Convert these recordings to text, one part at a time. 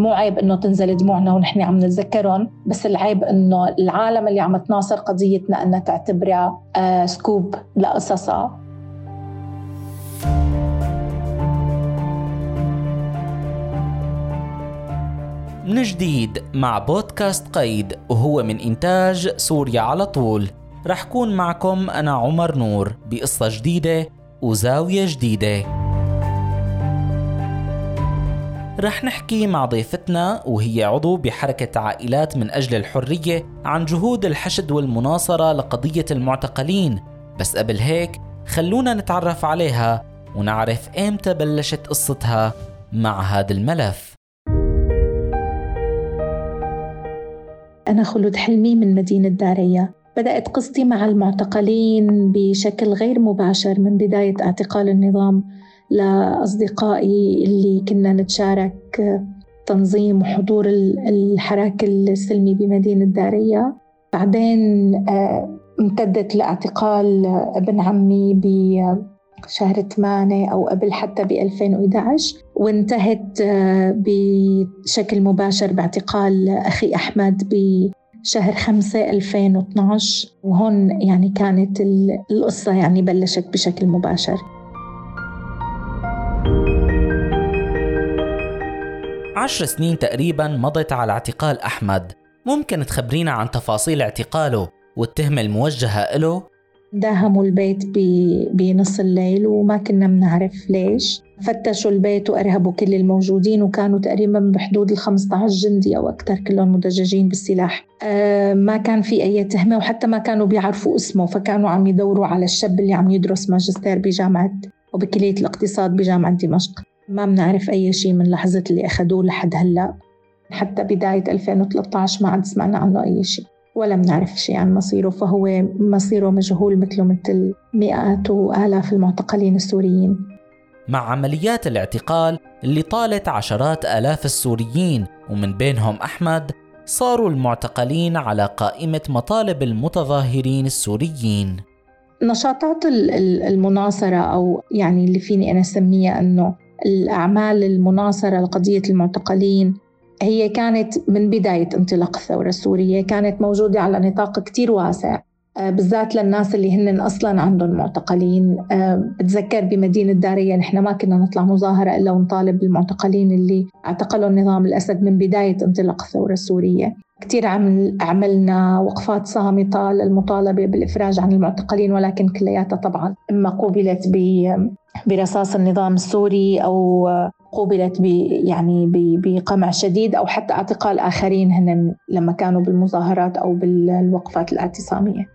مو عيب إنه تنزل دموعنا ونحن عم نتذكرهم بس العيب إنه العالم اللي عم تناصر قضيتنا إنها تعتبرها آه سكوب لقصصها. من جديد مع بودكاست قيد وهو من إنتاج سوريا على طول. رح كون معكم أنا عمر نور بقصة جديدة وزاوية جديدة. رح نحكي مع ضيفتنا وهي عضو بحركة عائلات من أجل الحرية عن جهود الحشد والمناصرة لقضية المعتقلين. بس قبل هيك خلونا نتعرف عليها ونعرف إمتى بلشت قصتها مع هذا الملف. أنا خلود حلمي من مدينة دارية بدأت قصتي مع المعتقلين بشكل غير مباشر من بداية اعتقال النظام. لأصدقائي اللي كنا نتشارك تنظيم وحضور الحراك السلمي بمدينة دارية بعدين آه، امتدت لاعتقال ابن عمي بشهر 8 أو قبل حتى ب 2011 وانتهت آه، بشكل مباشر باعتقال أخي أحمد بشهر 5 2012 وهون يعني كانت القصة يعني بلشت بشكل مباشر. عشر سنين تقريبا مضت على اعتقال أحمد. ممكن تخبرينا عن تفاصيل اعتقاله والتهمة الموجهة له؟ داهموا البيت بنص الليل وما كنا بنعرف ليش. فتشوا البيت وأرهبوا كل الموجودين وكانوا تقريبا بحدود ال 15 جندي أو أكثر كلهم مدججين بالسلاح. أه ما كان في أي تهمة وحتى ما كانوا بيعرفوا اسمه فكانوا عم يدوروا على الشاب اللي عم يدرس ماجستير بجامعة وبكلية الاقتصاد بجامعة دمشق. ما بنعرف أي شيء من لحظة اللي أخذوه لحد هلأ. حتى بداية 2013 ما عاد سمعنا عنه أي شيء ولا بنعرف شيء عن مصيره. فهو مصيره مجهول مثله مثل مئات وآلاف المعتقلين السوريين. مع عمليات الاعتقال اللي طالت عشرات آلاف السوريين ومن بينهم أحمد صاروا المعتقلين على قائمة مطالب المتظاهرين السوريين. نشاطات المناصرة أو يعني اللي فيني أنا أسميها أنه الأعمال المناصرة لقضية المعتقلين. هي كانت من بداية انطلاق الثورة السورية كانت موجودة على نطاق كتير واسع آه، بالذات للناس اللي هن أصلا عندهم معتقلين. آه، بتذكر بمدينة دارية نحن ما كنا نطلع مظاهرة إلا ونطالب بالمعتقلين اللي اعتقلوا النظام الأسد من بداية انطلاق الثورة السورية. كثير عمل عملنا وقفات صامتة للمطالبة بالإفراج عن المعتقلين ولكن كلياتها طبعا إما قوبلت برصاص النظام السوري أو قوبلت ب يعني بقمع شديد أو حتى اعتقال آخرين هن لما كانوا بالمظاهرات أو بالوقفات الاعتصامية.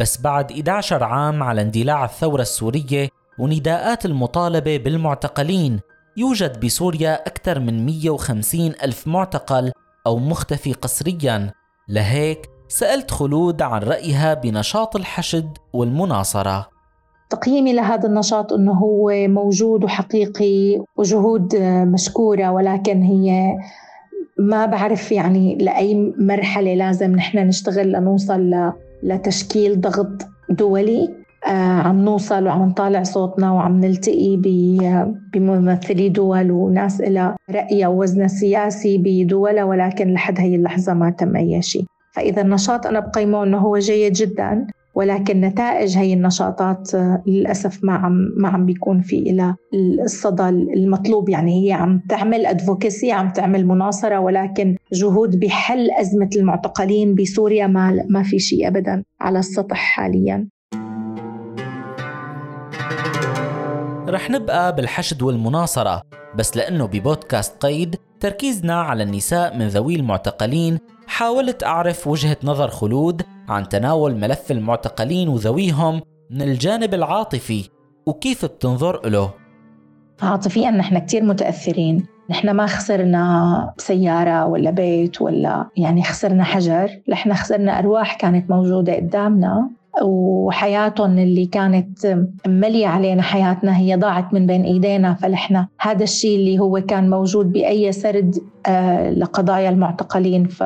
بس بعد 11 عام على اندلاع الثورة السورية ونداءات المطالبة بالمعتقلين يوجد بسوريا أكثر من 150 ألف معتقل أو مختفي قسريا. لهيك سألت خلود عن رأيها بنشاط الحشد والمناصرة. تقييمي لهذا النشاط إنه هو موجود وحقيقي وجهود مشكورة ولكن هي ما بعرف يعني لأي مرحلة لازم نحن نشتغل لنوصل لتشكيل ضغط دولي. عم نوصل وعم نطالع صوتنا وعم نلتقي بممثلي دول وناس لها رأي ووزن سياسي بدولها ولكن لحد هي اللحظة ما تم أي شيء. فإذا النشاط أنا بقيمه أنه هو جيد جدا ولكن نتائج هي النشاطات آه، للأسف ما عم ما عم بيكون في لها الصدى المطلوب. يعني هي عم تعمل ادفوكسي عم تعمل مناصرة ولكن جهود بحل أزمة المعتقلين بسوريا ما ما في شيء ابدا على السطح حاليا. رح نبقى بالحشد والمناصرة بس لأنه ببودكاست قيد تركيزنا على النساء من ذوي المعتقلين حاولت أعرف وجهة نظر خلود عن تناول ملف المعتقلين وذويهم من الجانب العاطفي وكيف بتنظر له؟ عاطفيا نحن كتير متأثرين. نحن ما خسرنا سيارة ولا بيت ولا يعني خسرنا حجر نحن خسرنا أرواح كانت موجودة قدامنا. وحياتهم اللي كانت ملية علينا حياتنا هي ضاعت من بين إيدينا فنحن هذا الشيء اللي هو كان موجود بأي سرد آه، لقضايا المعتقلين. ف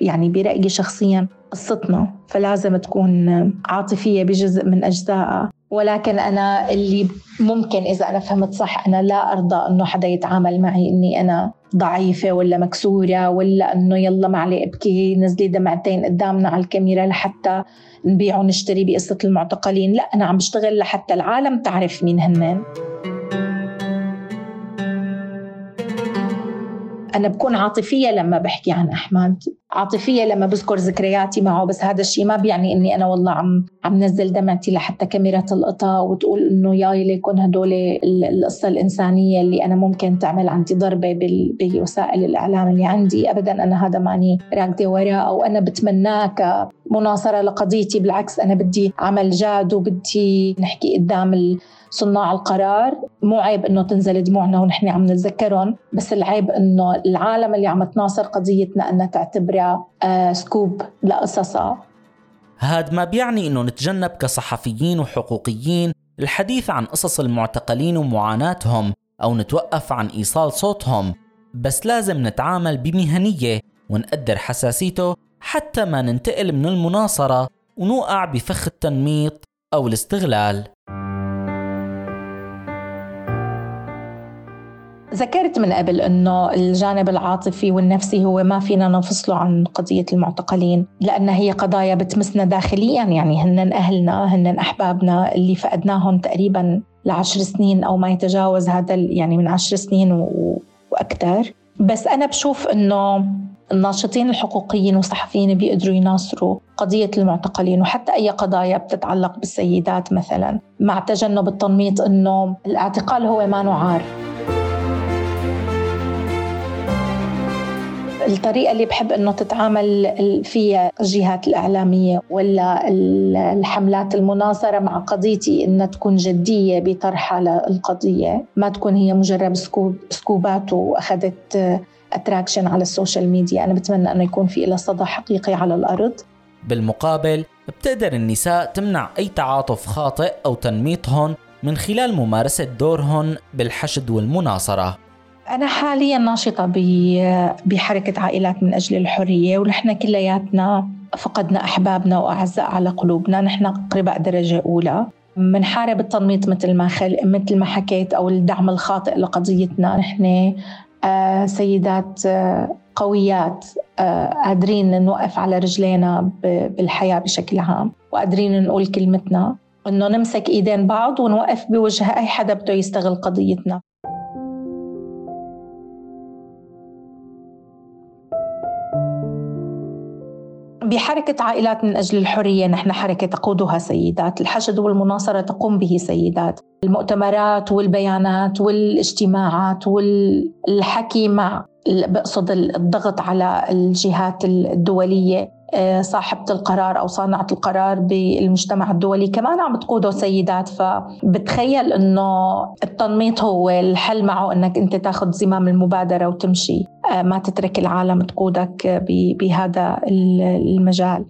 يعني برأيي شخصيا قصتنا فلازم تكون عاطفية بجزء من أجزائها. ولكن أنا اللي ممكن إذا أنا فهمت صح أنا لا أرضى إنه حدا يتعامل معي إني أنا ضعيفة ولا مكسورة ولا إنه يلا معلي أبكي نزلي دمعتين قدامنا على الكاميرا لحتى نبيع ونشتري بقصة المعتقلين. لا أنا عم بشتغل لحتى العالم تعرف مين هنن أنا بكون عاطفية لما بحكي عن أحمد عاطفية لما بذكر ذكرياتي معه بس هذا الشيء ما بيعني إني أنا والله عم عم نزل دمعتي لحتى كاميرا تلقطها وتقول إنه يا ليكون هدول القصة الإنسانية اللي أنا ممكن تعمل عندي ضربة بوسائل الإعلام اللي عندي. أبدا أنا هذا ماني راكدة وراه أو أنا بتمناه كمناصرة لقضيتي بالعكس أنا بدي عمل جاد وبدي نحكي قدام صناع القرار. مو عيب إنه تنزل دموعنا ونحن عم نتذكرهم بس العيب إنه العالم اللي عم تناصر قضيتنا إنها تعتبرها آه سكوب لقصصها. هاد ما بيعني إنه نتجنب كصحفيين وحقوقيين الحديث عن قصص المعتقلين ومعاناتهم أو نتوقف عن إيصال صوتهم بس لازم نتعامل بمهنية ونقدر حساسيته حتى ما ننتقل من المناصرة ونوقع بفخ التنميط أو الاستغلال. ذكرت من قبل إنه الجانب العاطفي والنفسي هو ما فينا ننفصله عن قضية المعتقلين لأن هي قضايا بتمسنا داخليا. يعني هن أهلنا هن أحبابنا اللي فقدناهم تقريبا لعشر سنين أو ما يتجاوز هذا يعني من عشر سنين وأكثر. بس أنا بشوف إنه الناشطين الحقوقيين والصحفيين بيقدروا يناصروا قضية المعتقلين وحتى أي قضايا بتتعلق بالسيدات مثلا مع تجنب التنميط أنه الاعتقال هو ما عار الطريقة اللي بحب أنه تتعامل فيها الجهات الإعلامية ولا الحملات المناصرة مع قضيتي أنها تكون جدية بطرحها للقضية ما تكون هي مجرد scoop سكوبات وأخذت attraction على ال social media أنا بتمنى أنه يكون في لها صدى حقيقي على الأرض. بالمقابل بتقدر النساء تمنع أي تعاطف خاطئ أو تنميطهن من خلال ممارسة دورهن بالحشد والمناصرة. أنا حاليا ناشطة بحركة عائلات من أجل الحرية ونحن كلياتنا فقدنا أحبابنا وأعزاء على قلوبنا. نحن قرباء درجة أولى. منحارب التنميط مثل ما خل... مثل ما حكيت أو الدعم الخاطئ لقضيتنا. نحن سيدات آه قويات آه قادرين نوقف على رجلينا بالحياة بشكل عام وقادرين نقول كلمتنا إنه نمسك إيدين بعض ونوقف بوجه أي حدا بده يستغل قضيتنا. بحركة عائلات من أجل الحرية نحن حركة تقودها سيدات. الحشد والمناصرة تقوم به سيدات. المؤتمرات والبيانات والاجتماعات والحكي مع بقصد الضغط على الجهات الدولية. صاحبة القرار أو صانعة القرار بالمجتمع الدولي كمان عم تقوده سيدات. فبتخيل أنه التنميط هو الحل معه أنك أنت تاخذ زمام المبادرة وتمشي. آه، ما تترك العالم تقودك بهذا المجال.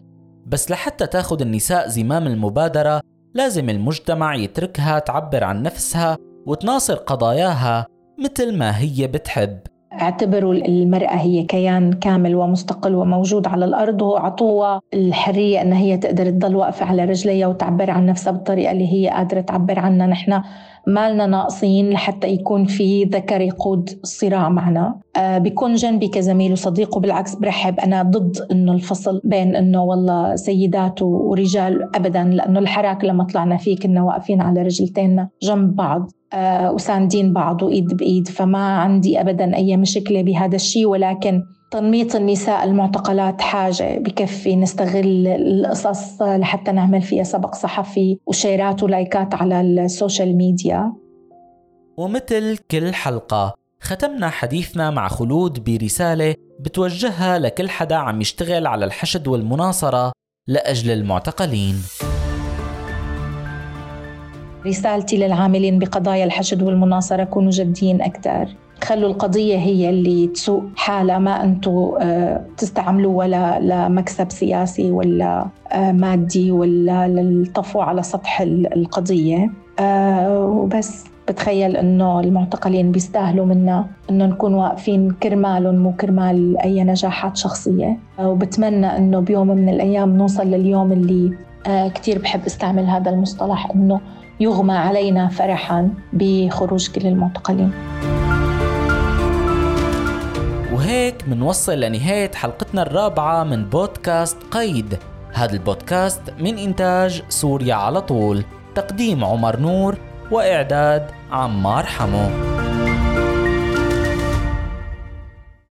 بس لحتى تاخذ النساء زمام المبادرة لازم المجتمع يتركها تعبر عن نفسها وتناصر قضاياها مثل ما هي بتحب. اعتبروا المرأة هي كيان كامل ومستقل وموجود على الأرض وأعطوها الحرية أن هي تقدر تضل واقفة على رجليها وتعبر عن نفسها بالطريقة اللي هي قادرة تعبر عنها. نحن مالنا ناقصين لحتى يكون في ذكر يقود الصراع معنا. آه بيكون جنبي كزميل وصديق وبالعكس برحب. أنا ضد إنه الفصل بين إنه والله سيدات ورجال أبدا لأنه الحراك لما طلعنا فيه كنا واقفين على رجلتين جنب بعض. وساندين بعض وإيد بإيد فما عندي أبدا أي مشكلة بهذا الشيء. ولكن تنميط النساء المعتقلات حاجة بكفي. نستغل القصص لحتى نعمل فيها سبق صحفي وشيرات ولايكات على ال social media. ومثل كل حلقة ختمنا حديثنا مع خلود برسالة بتوجهها لكل حدا عم يشتغل على الحشد والمناصرة لأجل المعتقلين. رسالتي للعاملين بقضايا الحشد والمناصرة كونوا جديين أكثر. خلوا القضية هي اللي تسوق حالها ما أنتم آه، تستعملوا ولا لمكسب سياسي ولا آه، مادي ولا للطفو على سطح القضية. آه، وبس. بتخيل إنه المعتقلين بيستاهلوا منا إنه نكون واقفين كرمالهم مو كرمال أي نجاحات شخصية. وبتمنى إنه بيوم من الأيام نوصل لليوم اللي كثير بحب استعمل هذا المصطلح إنه يغمى علينا فرحا بخروج كل المعتقلين. هيك منوصل لنهاية حلقتنا الرابعة من بودكاست قيد. هذا البودكاست من إنتاج سوريا على طول. تقديم عمر نور وإعداد عمار حمو.